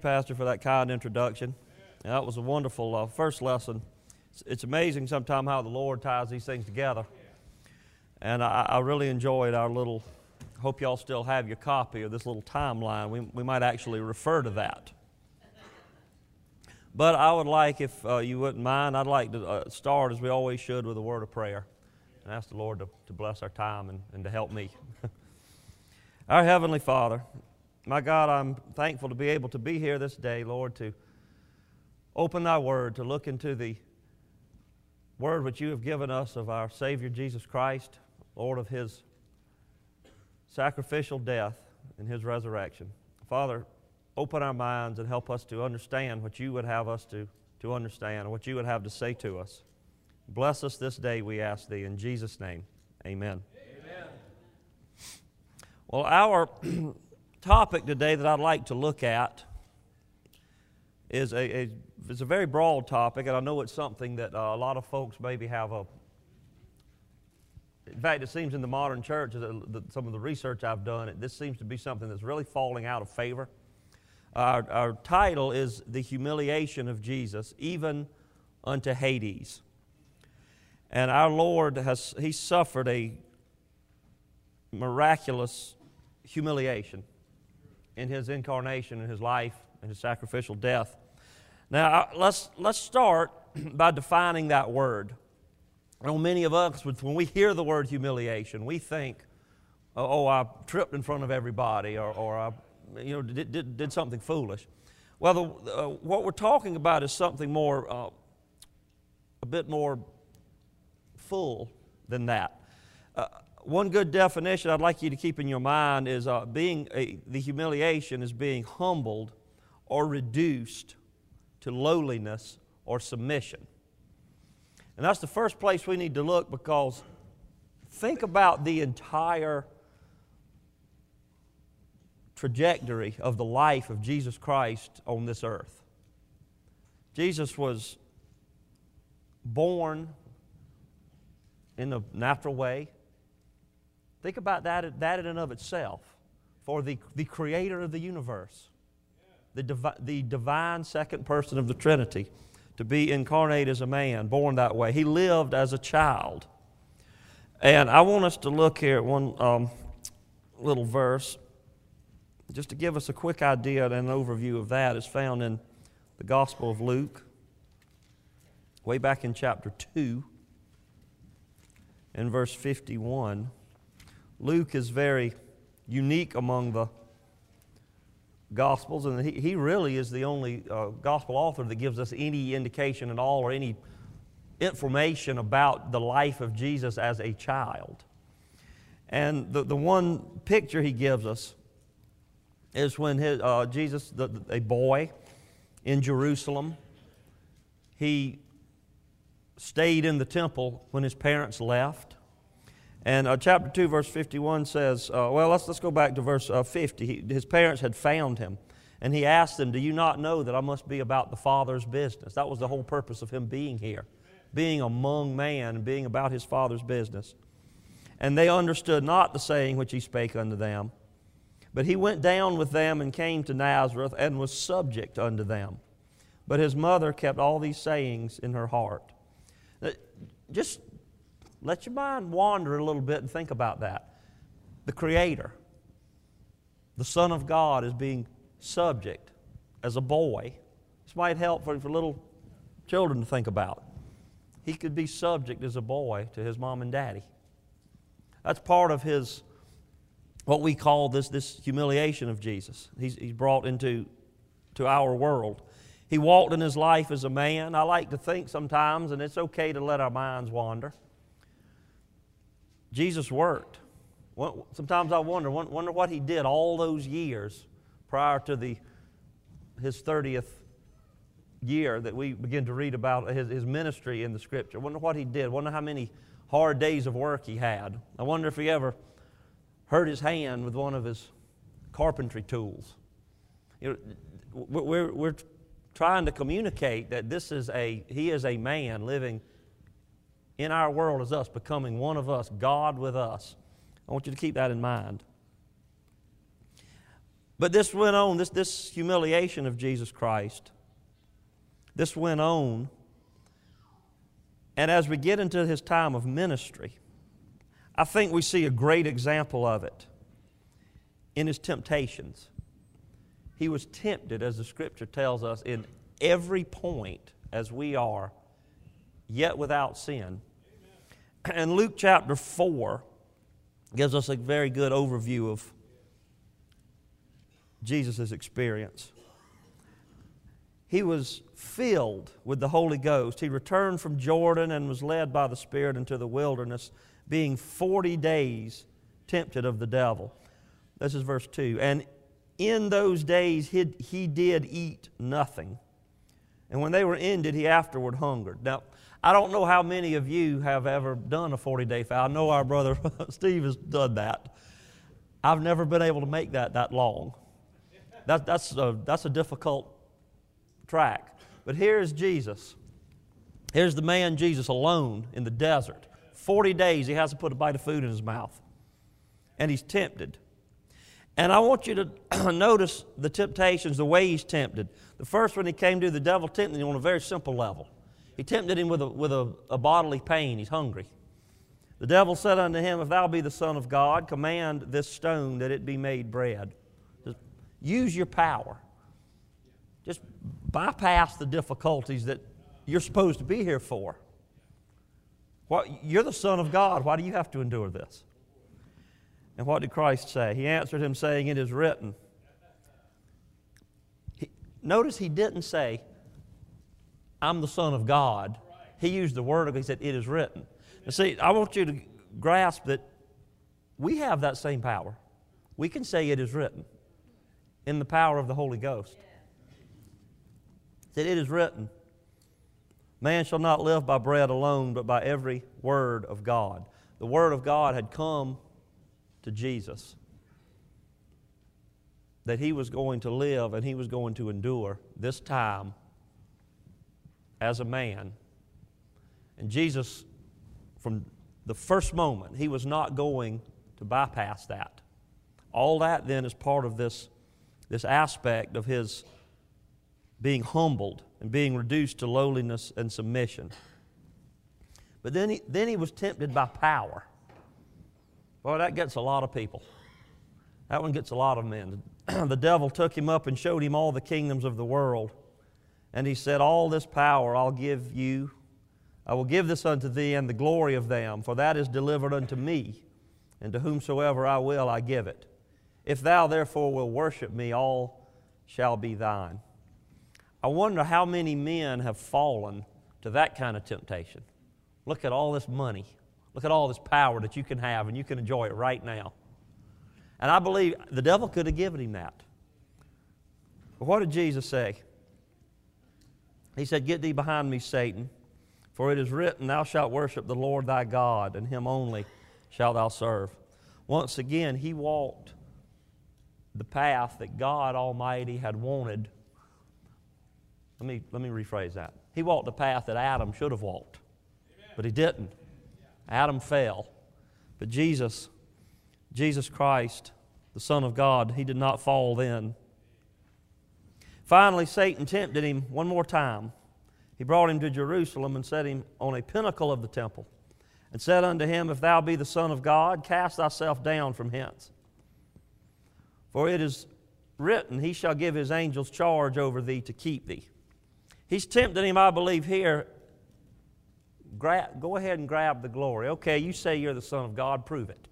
Pastor, for that kind introduction. That was a wonderful uh, first lesson. It's, it's amazing sometimes how the Lord ties these things together. And I, I really enjoyed our little, hope y'all still have your copy of this little timeline. We, we might actually refer to that. But I would like, if uh, you wouldn't mind, I'd like to uh, start, as we always should, with a word of prayer and ask the Lord to, to bless our time and, and to help me. our Heavenly Father, my God, I'm thankful to be able to be here this day, Lord, to open thy word, to look into the word which you have given us of our Savior Jesus Christ, Lord, of his sacrificial death and his resurrection. Father, open our minds and help us to understand what you would have us to, to understand, what you would have to say to us. Bless us this day, we ask thee. In Jesus' name, amen. Amen. Well, our topic today that I'd like to look at is a, a, it's a very broad topic, and I know it's something that uh, a lot of folks maybe have a. In fact, it seems in the modern church, some of the research I've done, this seems to be something that's really falling out of favor. Our, our title is The Humiliation of Jesus, even unto Hades. And our Lord has, He suffered a miraculous humiliation in his incarnation, in his life, and his sacrificial death. Now, let's, let's start by defining that word. I know many of us, when we hear the word humiliation, we think, oh, I tripped in front of everybody, or, or I you know, did, did, did something foolish. Well, the, uh, what we're talking about is something more, uh, a bit more full than that. Uh, one good definition I'd like you to keep in your mind is uh, being a, the humiliation is being humbled or reduced to lowliness or submission. And that's the first place we need to look because think about the entire trajectory of the life of Jesus Christ on this earth. Jesus was born in the natural way. Think about that, that in and of itself. For the, the creator of the universe, the, divi- the divine second person of the Trinity, to be incarnate as a man, born that way. He lived as a child. And I want us to look here at one um, little verse, just to give us a quick idea and an overview of that. is found in the Gospel of Luke, way back in chapter 2, in verse 51. Luke is very unique among the Gospels, and he, he really is the only uh, Gospel author that gives us any indication at all or any information about the life of Jesus as a child. And the, the one picture he gives us is when his, uh, Jesus, the, a boy in Jerusalem, he stayed in the temple when his parents left. And uh, chapter 2, verse 51 says, uh, well, let's, let's go back to verse uh, 50. He, his parents had found him, and he asked them, Do you not know that I must be about the Father's business? That was the whole purpose of him being here, being among man and being about his Father's business. And they understood not the saying which he spake unto them. But he went down with them and came to Nazareth and was subject unto them. But his mother kept all these sayings in her heart. Just let your mind wander a little bit and think about that. The Creator, the Son of God, is being subject as a boy. This might help for, for little children to think about. He could be subject as a boy to his mom and daddy. That's part of his, what we call this, this humiliation of Jesus. He's, he's brought into to our world. He walked in his life as a man. I like to think sometimes, and it's okay to let our minds wander. Jesus worked. Sometimes I wonder, wonder what he did all those years prior to the, his 30th year that we begin to read about his, his ministry in the scripture. Wonder what he did. Wonder how many hard days of work he had. I wonder if he ever hurt his hand with one of his carpentry tools. You know, we're, we're trying to communicate that this is a, he is a man living in our world as us, becoming one of us, God with us. I want you to keep that in mind. But this went on, this, this humiliation of Jesus Christ, this went on. And as we get into his time of ministry, I think we see a great example of it in his temptations. He was tempted, as the scripture tells us, in every point as we are, yet without sin. And Luke chapter 4 gives us a very good overview of Jesus' experience. He was filled with the Holy Ghost. He returned from Jordan and was led by the Spirit into the wilderness, being 40 days tempted of the devil. This is verse 2. And in those days he, he did eat nothing. And when they were ended, he afterward hungered. Now, I don't know how many of you have ever done a 40 day fast. I know our brother Steve has done that. I've never been able to make that that long. That, that's, a, that's a difficult track. But here's Jesus. Here's the man Jesus alone in the desert. 40 days he has to put a bite of food in his mouth. And he's tempted. And I want you to notice the temptations, the way he's tempted. The first one he came to, the devil tempted him on a very simple level. He tempted him with, a, with a, a bodily pain. He's hungry. The devil said unto him, If thou be the Son of God, command this stone that it be made bread. Just use your power. Just bypass the difficulties that you're supposed to be here for. You're the Son of God. Why do you have to endure this? And what did Christ say? He answered him, saying, It is written. He, notice he didn't say, I'm the Son of God. He used the word He said, It is written. Now, see, I want you to grasp that we have that same power. We can say it is written in the power of the Holy Ghost. That it is written, Man shall not live by bread alone, but by every word of God. The word of God had come to Jesus. That he was going to live and he was going to endure this time as a man. And Jesus, from the first moment, he was not going to bypass that. All that then is part of this, this aspect of his being humbled and being reduced to lowliness and submission. But then he, then he was tempted by power. Boy, that gets a lot of people. That one gets a lot of men. the devil took him up and showed him all the kingdoms of the world and he said, All this power I'll give you. I will give this unto thee and the glory of them, for that is delivered unto me, and to whomsoever I will I give it. If thou therefore will worship me, all shall be thine. I wonder how many men have fallen to that kind of temptation. Look at all this money. Look at all this power that you can have, and you can enjoy it right now. And I believe the devil could have given him that. But what did Jesus say? He said, Get thee behind me, Satan, for it is written, Thou shalt worship the Lord thy God, and him only shalt thou serve. Once again, he walked the path that God Almighty had wanted. Let me, let me rephrase that. He walked the path that Adam should have walked, but he didn't. Adam fell. But Jesus, Jesus Christ, the Son of God, he did not fall then. Finally, Satan tempted him one more time. He brought him to Jerusalem and set him on a pinnacle of the temple and said unto him, If thou be the Son of God, cast thyself down from hence. For it is written, He shall give His angels charge over thee to keep thee. He's tempting him, I believe, here. go ahead and grab the glory. Okay, you say you're the Son of God, prove it.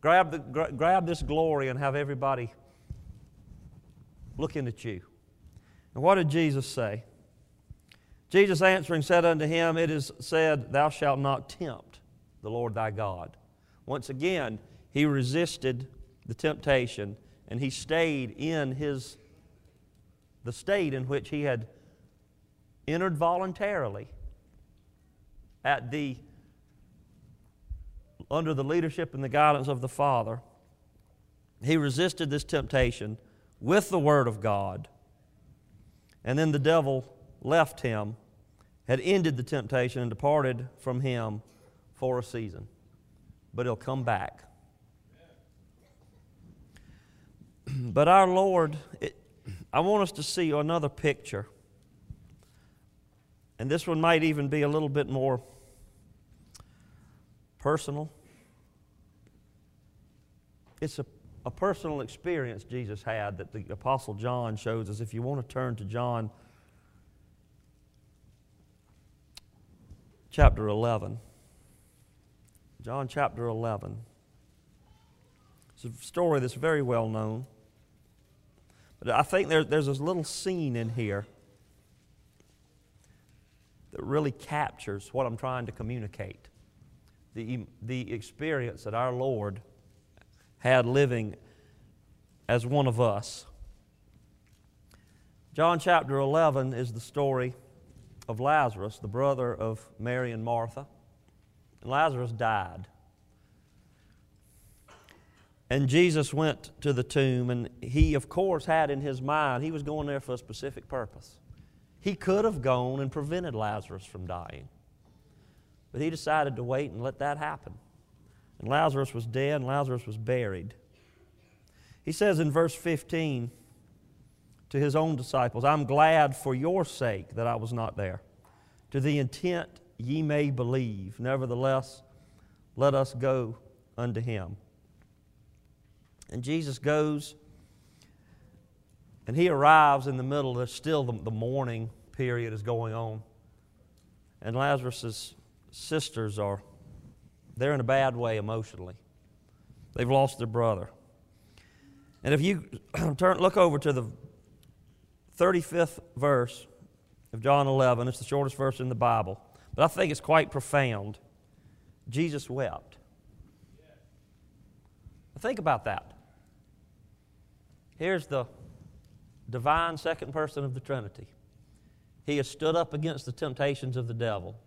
Grab, the, gra- grab this glory and have everybody looking at you. And what did Jesus say? Jesus answering said unto him, It is said, Thou shalt not tempt the Lord thy God. Once again, he resisted the temptation and he stayed in his the state in which he had entered voluntarily at the under the leadership and the guidance of the Father. He resisted this temptation with the Word of God. And then the devil left him, had ended the temptation, and departed from him for a season. But he'll come back. but our Lord, it, I want us to see another picture. And this one might even be a little bit more personal. It's a, a personal experience Jesus had that the Apostle John shows us. If you want to turn to John chapter 11. John chapter 11. It's a story that's very well known. But I think there, there's this little scene in here that really captures what I'm trying to communicate the, the experience that our Lord had living as one of us. John chapter 11 is the story of Lazarus, the brother of Mary and Martha. And Lazarus died. And Jesus went to the tomb, and he, of course, had in his mind, he was going there for a specific purpose. He could have gone and prevented Lazarus from dying. But he decided to wait and let that happen. And Lazarus was dead, and Lazarus was buried. He says in verse 15 to his own disciples, I'm glad for your sake that I was not there, to the intent ye may believe. Nevertheless, let us go unto him. And Jesus goes, and he arrives in the middle. There's still the, the mourning period is going on. And Lazarus' sisters are, they're in a bad way emotionally. They've lost their brother. And if you turn, look over to the 35th verse of John 11, it's the shortest verse in the Bible, but I think it's quite profound. Jesus wept. Think about that. Here's the divine second person of the Trinity. He has stood up against the temptations of the devil.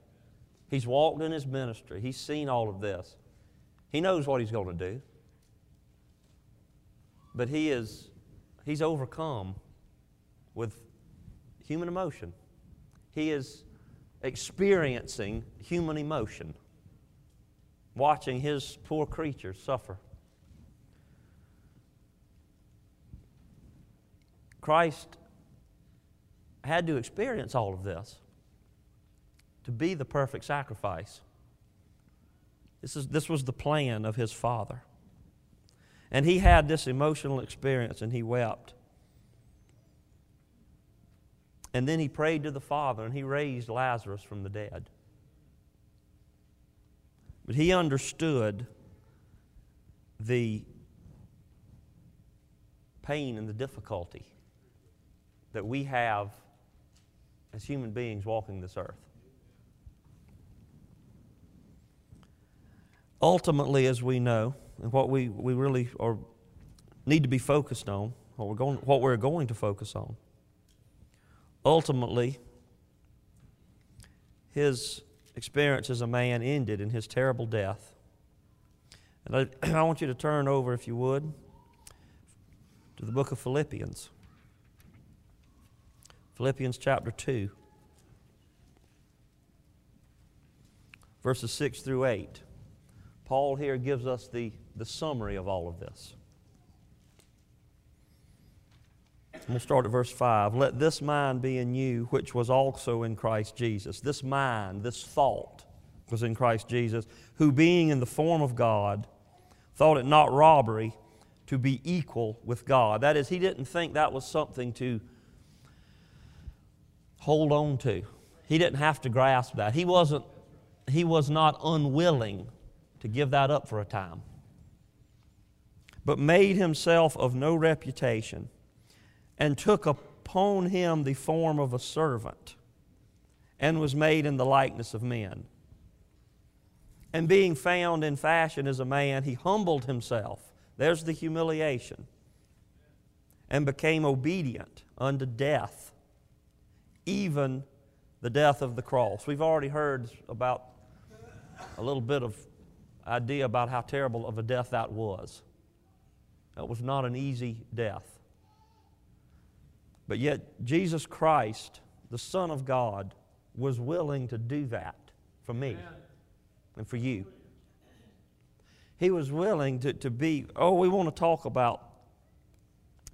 He's walked in his ministry. He's seen all of this. He knows what he's going to do. But he is he's overcome with human emotion. He is experiencing human emotion, watching his poor creatures suffer. Christ had to experience all of this to be the perfect sacrifice. This, is, this was the plan of his Father. And he had this emotional experience and he wept. And then he prayed to the Father and he raised Lazarus from the dead. But he understood the pain and the difficulty that we have as human beings walking this earth. Ultimately, as we know, and what we, we really are, need to be focused on, what we're, going, what we're going to focus on, ultimately, his experience as a man ended in his terrible death. And I, I want you to turn over, if you would, to the book of Philippians. Philippians chapter 2, verses 6 through 8. Paul here gives us the, the summary of all of this. We'll start at verse 5. Let this mind be in you, which was also in Christ Jesus. This mind, this thought, was in Christ Jesus, who being in the form of God, thought it not robbery to be equal with God. That is, he didn't think that was something to hold on to. He didn't have to grasp that. He wasn't he was not unwilling to give that up for a time. But made himself of no reputation and took upon him the form of a servant and was made in the likeness of men. And being found in fashion as a man, he humbled himself. There's the humiliation. And became obedient unto death even the death of the cross. We've already heard about a little bit of idea about how terrible of a death that was. That was not an easy death. But yet, Jesus Christ, the Son of God, was willing to do that for me and for you. He was willing to, to be, oh, we want to talk about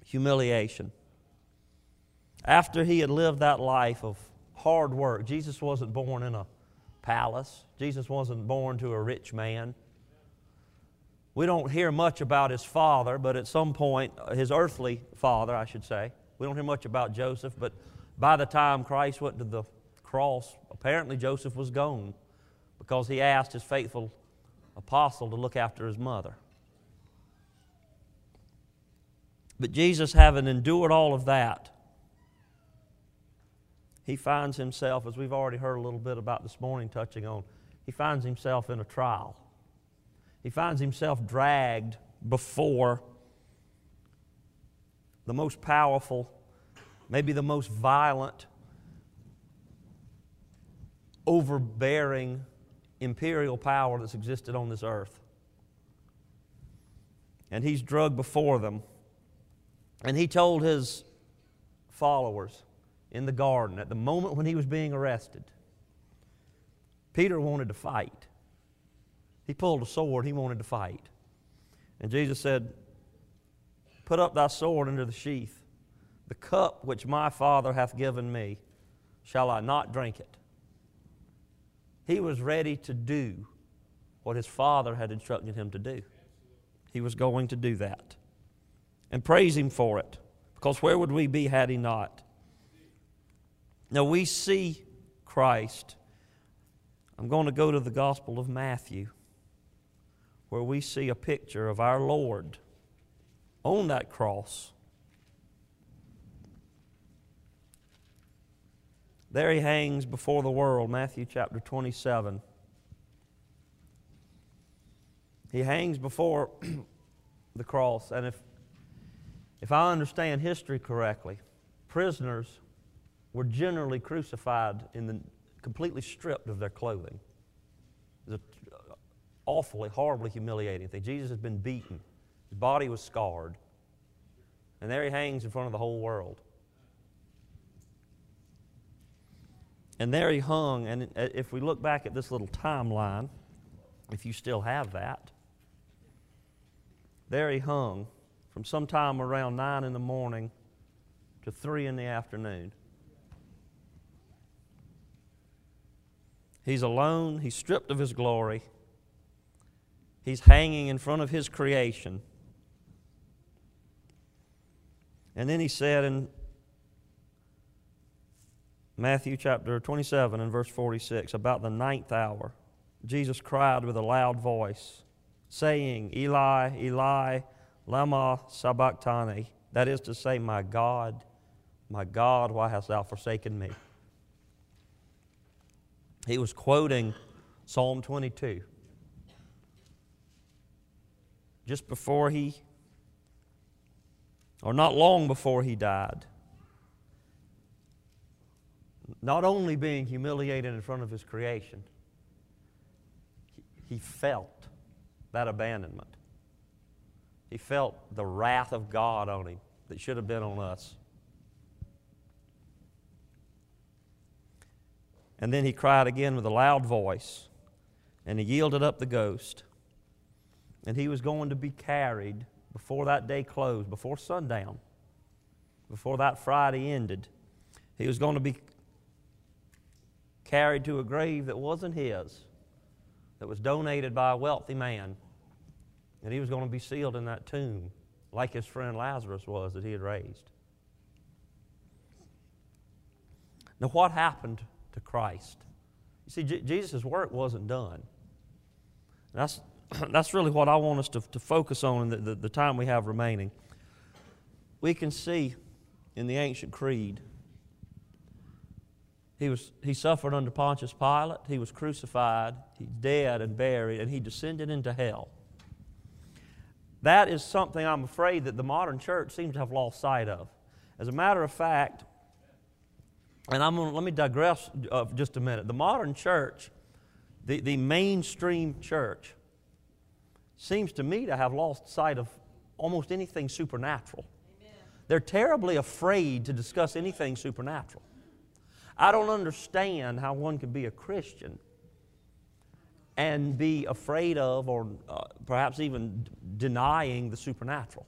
humiliation. After he had lived that life of hard work, Jesus wasn't born in a palace, Jesus wasn't born to a rich man. We don't hear much about his father, but at some point, his earthly father, I should say. We don't hear much about Joseph, but by the time Christ went to the cross, apparently Joseph was gone because he asked his faithful apostle to look after his mother. But Jesus, having endured all of that, he finds himself, as we've already heard a little bit about this morning, touching on, he finds himself in a trial. He finds himself dragged before the most powerful, maybe the most violent, overbearing imperial power that's existed on this earth. And he's drugged before them. And he told his followers in the garden at the moment when he was being arrested, Peter wanted to fight. He pulled a sword, he wanted to fight. And Jesus said, Put up thy sword into the sheath. The cup which my Father hath given me, shall I not drink it? He was ready to do what his Father had instructed him to do. He was going to do that. And praise him for it, because where would we be had he not? Now we see Christ. I'm going to go to the Gospel of Matthew where we see a picture of our Lord on that cross. There he hangs before the world, Matthew chapter 27. He hangs before the cross, and if, if I understand history correctly, prisoners were generally crucified in the completely stripped of their clothing. It was awfully, horribly humiliating thing. Jesus had been beaten, his body was scarred, and there he hangs in front of the whole world. And there he hung, and if we look back at this little timeline, if you still have that, there he hung from sometime around 9 in the morning to 3 in the afternoon. He's alone, he's stripped of his glory. He's hanging in front of his creation. And then he said in Matthew chapter 27 and verse 46, about the ninth hour, Jesus cried with a loud voice, saying, Eli, Eli, lama sabachthani. That is to say, My God, my God, why hast thou forsaken me? He was quoting Psalm 22 just before he, or not long before he died, not only being humiliated in front of his creation, he felt that abandonment. He felt the wrath of God on him that should have been on us. And then he cried again with a loud voice, and he yielded up the ghost and he was going to be carried before that day closed, before sundown, before that Friday ended. He was going to be carried to a grave that wasn't his, that was donated by a wealthy man. And he was going to be sealed in that tomb, like his friend Lazarus was that he had raised. Now, what happened to Christ? You see, J- Jesus' work wasn't done. That's, that's really what I want us to, to focus on in the, the, the time we have remaining. We can see in the ancient creed he, was, he suffered under Pontius Pilate, he was crucified, he's dead and buried, and he descended into hell. That is something I'm afraid that the modern church seems to have lost sight of. As a matter of fact, and I'm gonna, let me digress uh, just a minute. The modern church, the, the mainstream church, seems to me to have lost sight of almost anything supernatural. Amen. They're terribly afraid to discuss anything supernatural. I don't understand how one can be a Christian and be afraid of or uh, perhaps even d- denying the supernatural.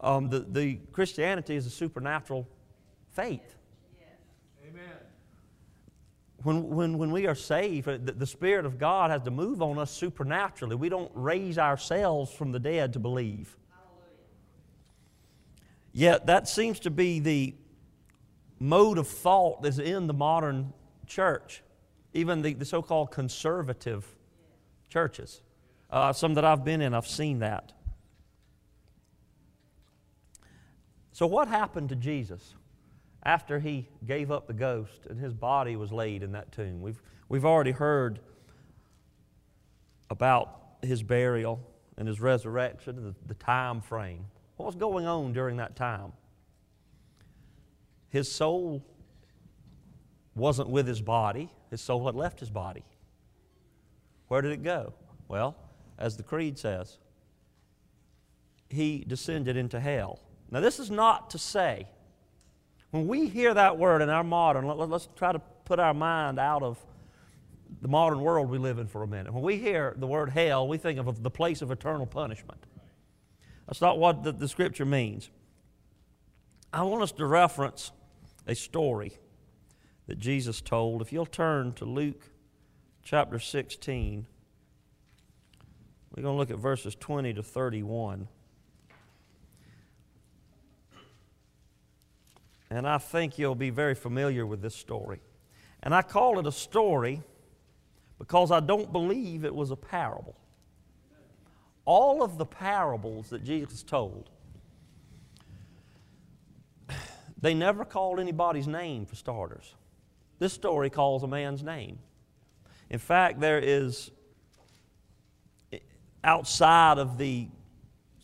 um, the, the Christianity is a supernatural faith. When, when, when we are saved, the, the Spirit of God has to move on us supernaturally. We don't raise ourselves from the dead to believe. Yet that seems to be the mode of thought that's in the modern church, even the, the so called conservative churches. Uh, some that I've been in, I've seen that. So, what happened to Jesus after he gave up the ghost and his body was laid in that tomb? We've, we've already heard about his burial and his resurrection and the, the time frame. What was going on during that time? His soul wasn't with his body, his soul had left his body. Where did it go? Well, as the Creed says, he descended into hell. Now, this is not to say, when we hear that word in our modern, let, us try to put our mind out of the modern world we live in for a minute. When we hear the word hell, we think of the place of eternal punishment. That's not what the, the scripture means. I want us to reference a story that Jesus told. If you'll turn to Luke chapter 16, we're going to look at verses 20 to 31. And I think you'll be very familiar with this story. And I call it a story because I don't believe it was a parable. All of the parables that Jesus told, they never called anybody's name for starters. This story calls a man's name. In fact, there is, outside of the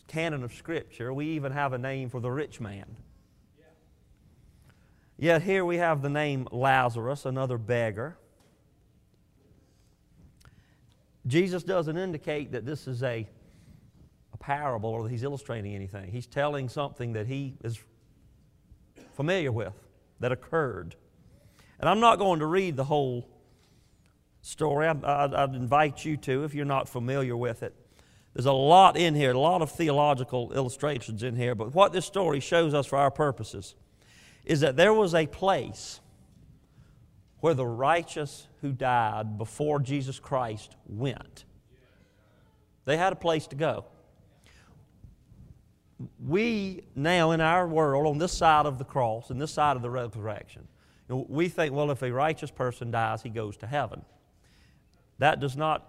canon of Scripture, we even have a name for the rich man. Yet here we have the name Lazarus, another beggar. Jesus doesn't indicate that this is a, a parable or that he's illustrating anything. He's telling something that he is familiar with, that occurred. And I'm not going to read the whole story. I, I, I'd invite you to if you're not familiar with it. There's a lot in here, a lot of theological illustrations in here, but what this story shows us for our purposes is that there was a place where the righteous who died before Jesus Christ went. They had a place to go. We now, in our world, on this side of the cross, and this side of the resurrection, we think, well, if a righteous person dies, he goes to heaven. That does not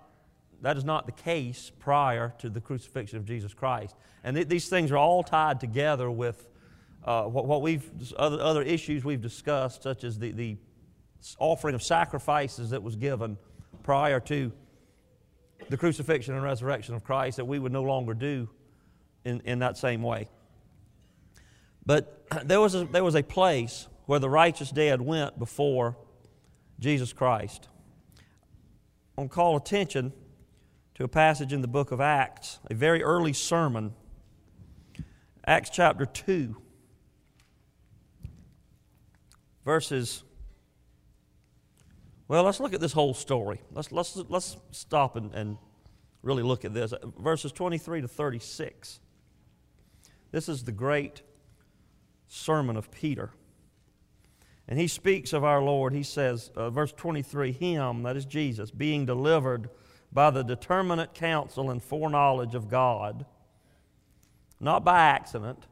that is not the case prior to the crucifixion of Jesus Christ. And th- these things are all tied together with uh, what, what, we've other, other issues we've discussed, such as the, the offering of sacrifices that was given prior to the crucifixion and resurrection of Christ, that we would no longer do in, in that same way. But there was, a, there was a place where the righteous dead went before Jesus Christ. I want to call attention to a passage in the book of Acts, a very early sermon, Acts chapter 2 verses. Well, let's look at this whole story. Let's, let's, let's stop and, and really look at this. Verses 23 to 36. This is the great sermon of Peter. And he speaks of our Lord. He says, uh, verse 23 Him, that is Jesus, being delivered by the determinate counsel and foreknowledge of God, not by accident,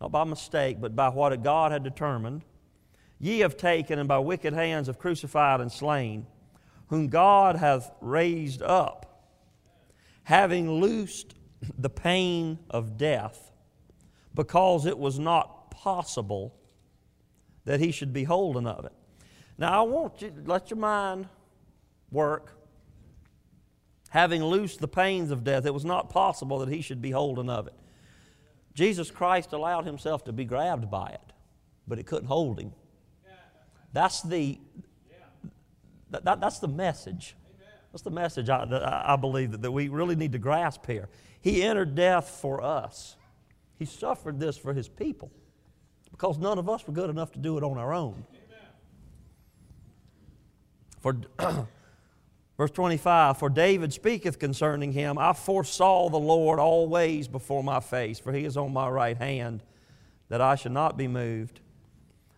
not by mistake, but by what God had determined ye have taken and by wicked hands have crucified and slain, whom God hath raised up, having loosed the pain of death, because it was not possible that he should be holden of it. Now, I want you to let your mind work. Having loosed the pains of death, it was not possible that he should be holden of it. Jesus Christ allowed himself to be grabbed by it, but it couldn't hold him. That's the, that, that, that's the message. That's the message I, I believe that, that we really need to grasp here. He entered death for us, He suffered this for His people because none of us were good enough to do it on our own. For Verse 25 For David speaketh concerning him, I foresaw the Lord always before my face, for he is on my right hand, that I should not be moved.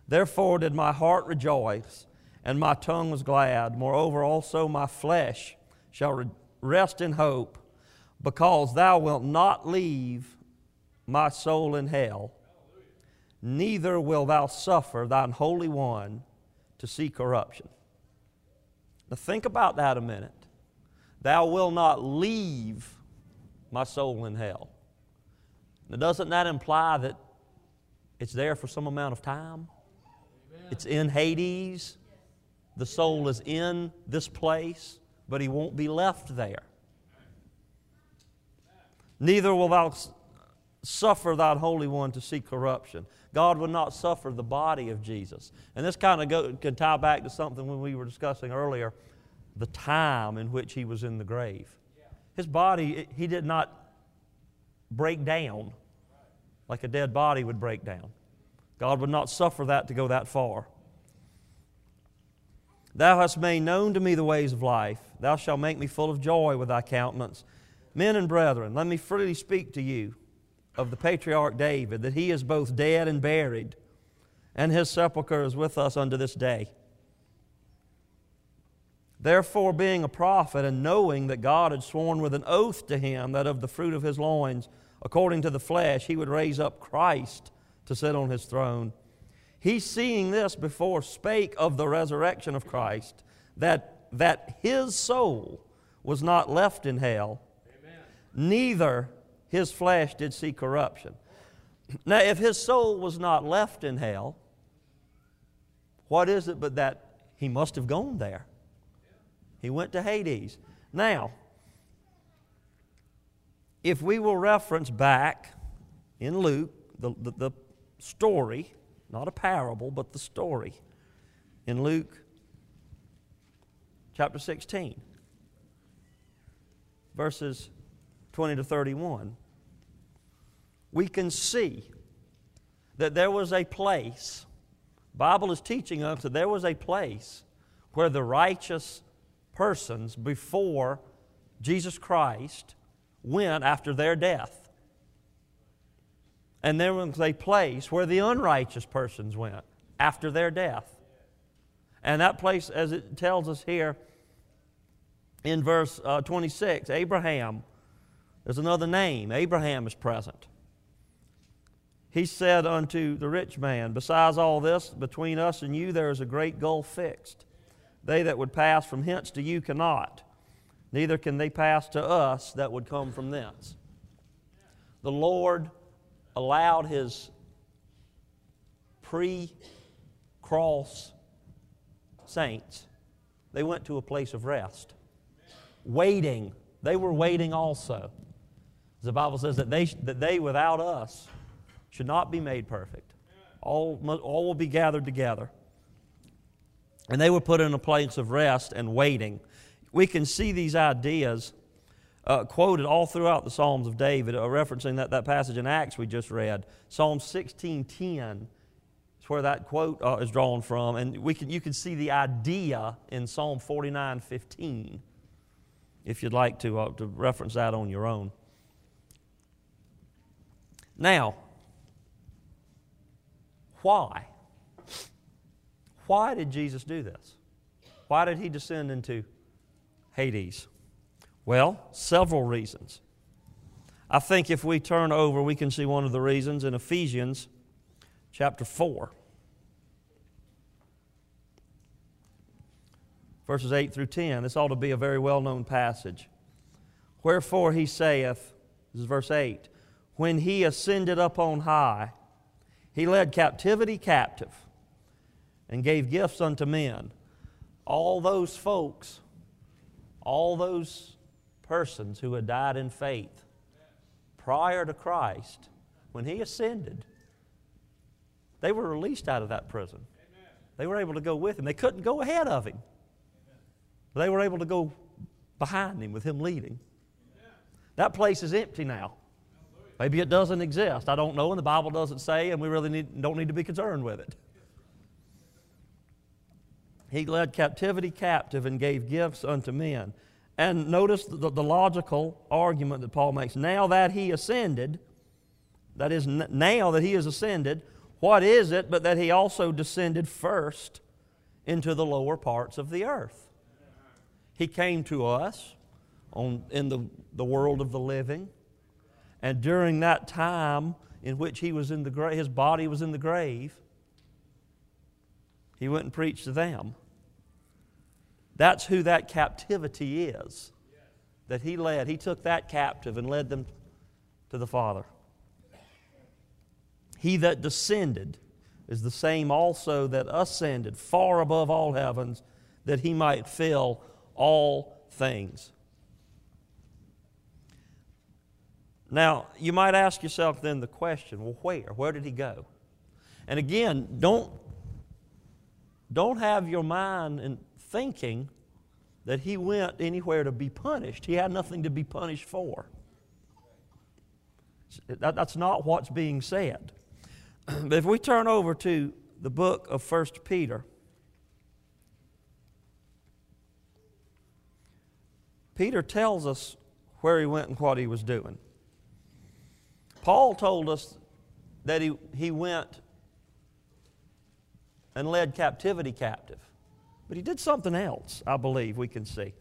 Therefore did my heart rejoice, and my tongue was glad. Moreover, also my flesh shall rest in hope, because thou wilt not leave my soul in hell, neither wilt thou suffer thine Holy One to see corruption. Now think about that a minute. Thou wilt not leave my soul in hell. Now, doesn't that imply that it's there for some amount of time? It's in Hades. The soul is in this place, but he won't be left there. Neither will thou suffer thine Holy One to see corruption. God would not suffer the body of Jesus. And this kind of go, can tie back to something when we were discussing earlier the time in which he was in the grave. His body, he did not break down like a dead body would break down. God would not suffer that to go that far. Thou hast made known to me the ways of life. Thou shalt make me full of joy with thy countenance. Men and brethren, let me freely speak to you of the patriarch David, that he is both dead and buried, and his sepulchre is with us unto this day. Therefore, being a prophet, and knowing that God had sworn with an oath to him that of the fruit of his loins, according to the flesh, he would raise up Christ to sit on his throne, he, seeing this before, spake of the resurrection of Christ, that, that his soul was not left in hell, Amen. neither his flesh did see corruption. Now, if his soul was not left in hell, what is it but that he must have gone there? He went to Hades. Now, if we will reference back in Luke, the, the, the, story, not a parable, but the story, in Luke chapter 16, verses 20 to 31, we can see that there was a place, Bible is teaching us that there was a place where the righteous persons before Jesus Christ went after their death. And there was a place where the unrighteous persons went after their death. And that place, as it tells us here in verse uh, 26, Abraham, there's another name. Abraham is present. He said unto the rich man, Besides all this, between us and you there is a great gulf fixed they that would pass from hence to you cannot, neither can they pass to us that would come from thence. The Lord allowed his pre cross saints, they went to a place of rest. Waiting. They were waiting also. The Bible says that they, that they without us should not be made perfect. All, all will be gathered together. And they were put in a place of rest and waiting. We can see these ideas uh, quoted all throughout the Psalms of David, uh, referencing that, that passage in Acts we just read. Psalm 16.10 is where that quote uh, is drawn from. And we can, you can see the idea in Psalm 49.15 if you'd like to, uh, to reference that on your own. Now, why? Why did Jesus do this? Why did he descend into Hades? Well, several reasons. I think if we turn over, we can see one of the reasons in Ephesians chapter 4, verses 8 through 10. This ought to be a very well known passage. Wherefore he saith, this is verse 8, when he ascended up on high, he led captivity captive and gave gifts unto men. All those folks, all those persons who had died in faith prior to Christ, when He ascended, they were released out of that prison. They were able to go with Him. They couldn't go ahead of Him, they were able to go behind Him with Him leading. That place is empty now. Maybe it doesn't exist. I don't know, and the Bible doesn't say, and we really need, don't need to be concerned with it. He led captivity captive and gave gifts unto men. And notice the, the logical argument that Paul makes. Now that he ascended, that is, now that he has ascended, what is it but that he also descended first into the lower parts of the earth? He came to us on, in the, the world of the living. And during that time in which he was in the grave, his body was in the grave, he went and preached to them. That's who that captivity is that he led. He took that captive and led them to the Father. He that descended is the same also that ascended far above all heavens, that he might fill all things. Now, you might ask yourself then the question well, where? Where did he go? And again, don't, don't have your mind in thinking that he went anywhere to be punished. He had nothing to be punished for. That, that's not what's being said. but if we turn over to the book of First Peter, Peter tells us where he went and what he was doing. Paul told us that he, he went and led captivity captive. But he did something else, I believe we can see.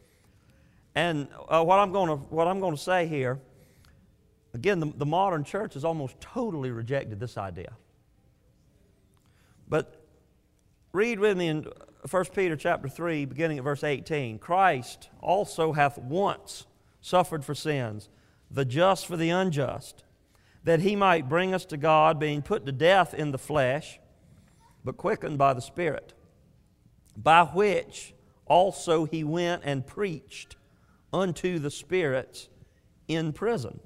And uh, what, I'm gonna, what I'm going to say here, again, the, the modern church has almost totally rejected this idea. But read with me in 1 Peter chapter 3, beginning at verse 18. Christ also hath once suffered for sins, the just for the unjust, that he might bring us to God, being put to death in the flesh, but quickened by the Spirit by which also he went and preached unto the spirits in prison.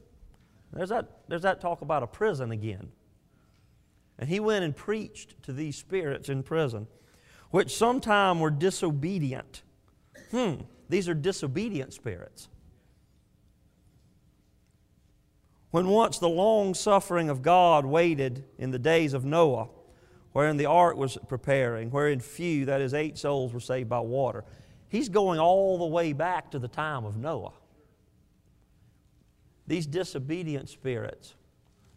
There's that, there's that talk about a prison again. And he went and preached to these spirits in prison, which sometime were disobedient. Hmm, these are disobedient spirits. When once the long suffering of God waited in the days of Noah, wherein the ark was preparing, wherein few, that is, eight souls, were saved by water. He's going all the way back to the time of Noah. These disobedient spirits,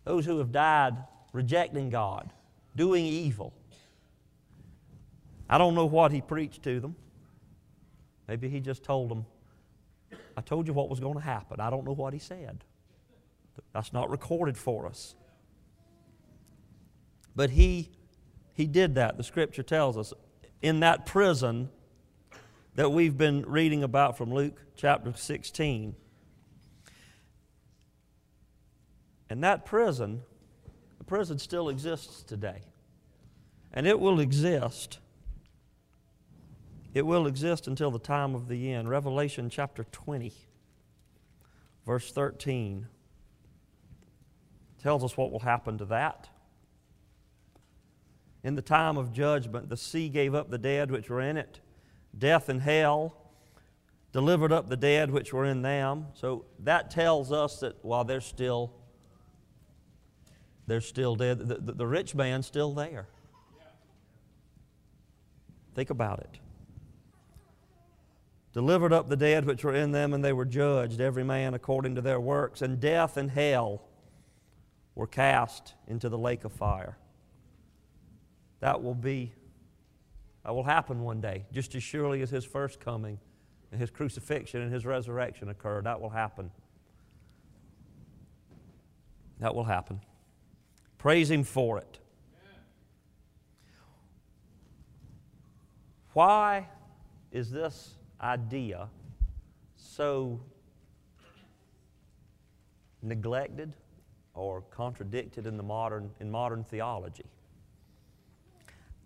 those who have died rejecting God, doing evil. I don't know what he preached to them. Maybe he just told them, I told you what was going to happen. I don't know what he said. That's not recorded for us. But he he did that, the scripture tells us, in that prison that we've been reading about from Luke chapter 16. And that prison, the prison still exists today. And it will exist. It will exist until the time of the end. Revelation chapter 20, verse 13, tells us what will happen to that in the time of judgment, the sea gave up the dead which were in it, death and hell delivered up the dead which were in them. So that tells us that while they're still they're still dead, the, the, the rich man's still there. Think about it. Delivered up the dead which were in them, and they were judged, every man according to their works. And death and hell were cast into the lake of fire that will be, that will happen one day, just as surely as his first coming and his crucifixion and his resurrection occurred. That will happen. That will happen. Praise him for it. Why is this idea so neglected or contradicted in the modern in modern theology?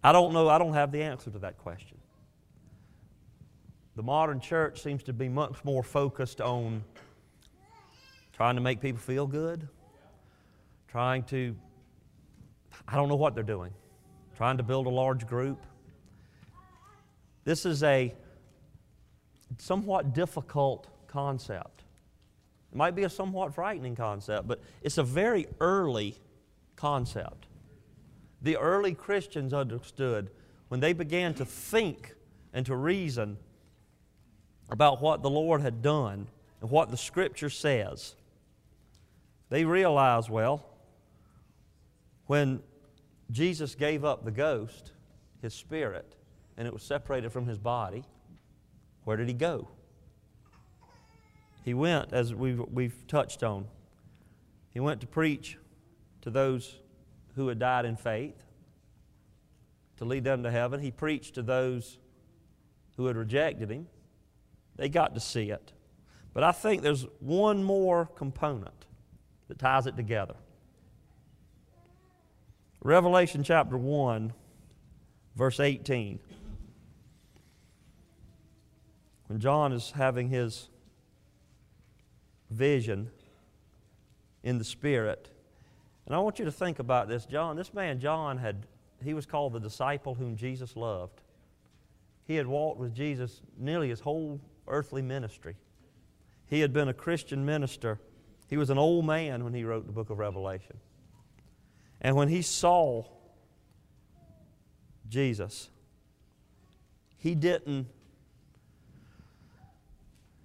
I don't know, I don't have the answer to that question. The modern church seems to be much more focused on trying to make people feel good, trying to, I don't know what they're doing, trying to build a large group. This is a somewhat difficult concept. It might be a somewhat frightening concept, but it's a very early concept the early Christians understood when they began to think and to reason about what the Lord had done and what the Scripture says, they realized, well, when Jesus gave up the ghost, his spirit, and it was separated from his body, where did he go? He went, as we've, we've touched on, he went to preach to those who had died in faith, to lead them to heaven. He preached to those who had rejected him. They got to see it. But I think there's one more component that ties it together. Revelation chapter 1, verse 18. When John is having his vision in the Spirit, and I want you to think about this. John, this man, John, had, he was called the disciple whom Jesus loved. He had walked with Jesus nearly his whole earthly ministry. He had been a Christian minister. He was an old man when he wrote the book of Revelation. And when he saw Jesus, he didn't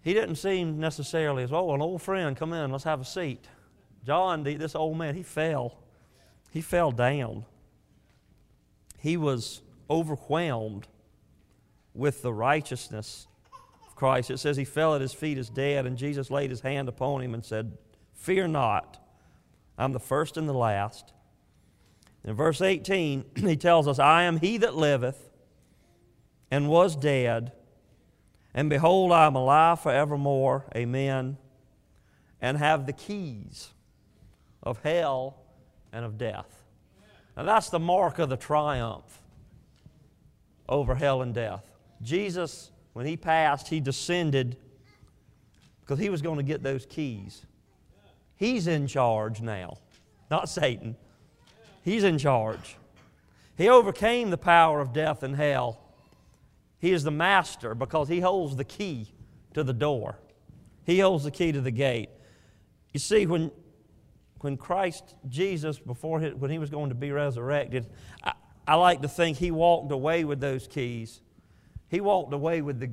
he didn't seem necessarily as, oh, an old friend, come in, let's have a seat. John, this old man, he fell. He fell down. He was overwhelmed with the righteousness of Christ. It says he fell at his feet as dead, and Jesus laid his hand upon him and said, Fear not, I'm the first and the last. In verse 18, he tells us, I am he that liveth and was dead, and behold, I am alive forevermore. Amen. And have the keys of hell and of death. And that's the mark of the triumph over hell and death. Jesus, when he passed, he descended because he was going to get those keys. He's in charge now, not Satan. He's in charge. He overcame the power of death and hell. He is the master because he holds the key to the door. He holds the key to the gate. You see, when, when Christ Jesus, before he, when he was going to be resurrected, I, I like to think he walked away with those keys. He walked away with the,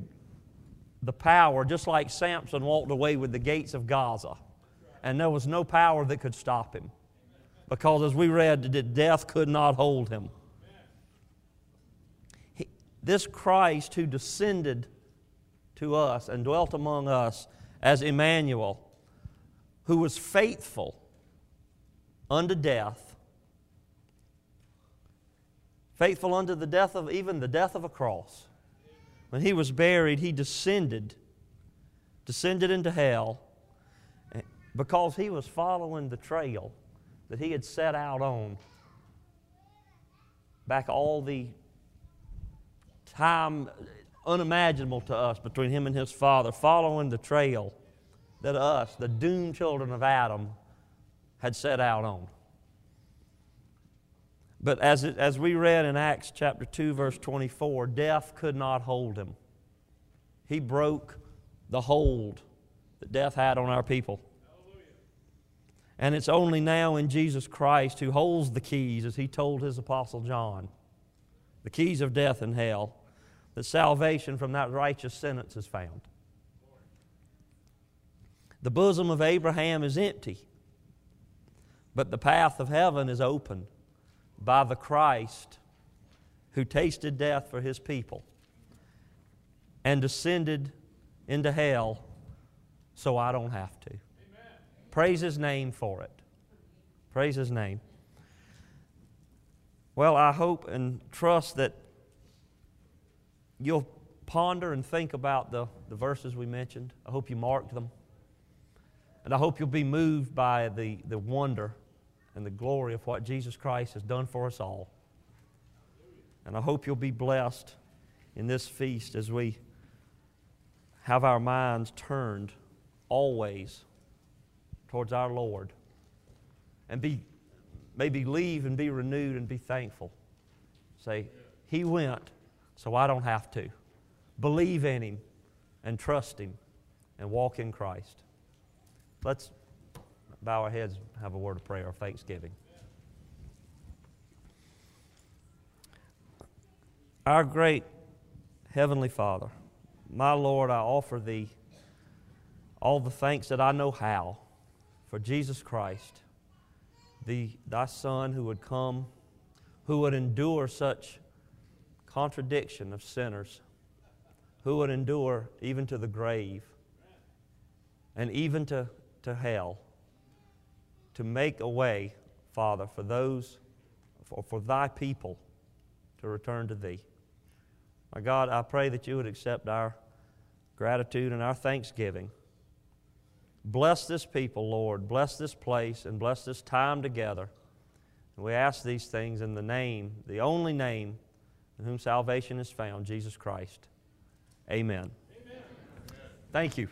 the power, just like Samson walked away with the gates of Gaza. And there was no power that could stop him because as we read, death could not hold him. He, this Christ who descended to us and dwelt among us as Emmanuel, who was faithful unto death, faithful unto the death of even the death of a cross. When he was buried, he descended, descended into hell eh, because he was following the trail that he had set out on back all the time unimaginable to us between him and his father, following the trail that us, the doomed children of Adam, had set out on. But as, it, as we read in Acts chapter 2, verse 24, death could not hold him. He broke the hold that death had on our people. And it's only now in Jesus Christ who holds the keys, as he told his apostle John, the keys of death and hell, that salvation from that righteous sentence is found. The bosom of Abraham is empty, but the path of heaven is open by the Christ who tasted death for his people and descended into hell so I don't have to. Praise His name for it. Praise His name. Well, I hope and trust that you'll ponder and think about the, the verses we mentioned. I hope you marked them. And I hope you'll be moved by the, the wonder and the glory of what Jesus Christ has done for us all. And I hope you'll be blessed in this feast as we have our minds turned always towards our Lord. And be, maybe leave and be renewed and be thankful. Say, He went, so I don't have to. Believe in Him and trust Him and walk in Christ. Let's bow our heads have a word of prayer of thanksgiving. Our great Heavenly Father, my Lord, I offer Thee all the thanks that I know how for Jesus Christ, the, Thy Son who would come, who would endure such contradiction of sinners, who would endure even to the grave and even to, to hell to make a way, Father, for those, for, for Thy people to return to Thee. My God, I pray that you would accept our gratitude and our thanksgiving. Bless this people, Lord. Bless this place and bless this time together. And we ask these things in the name, the only name in whom salvation is found, Jesus Christ. Amen. Amen. Thank you.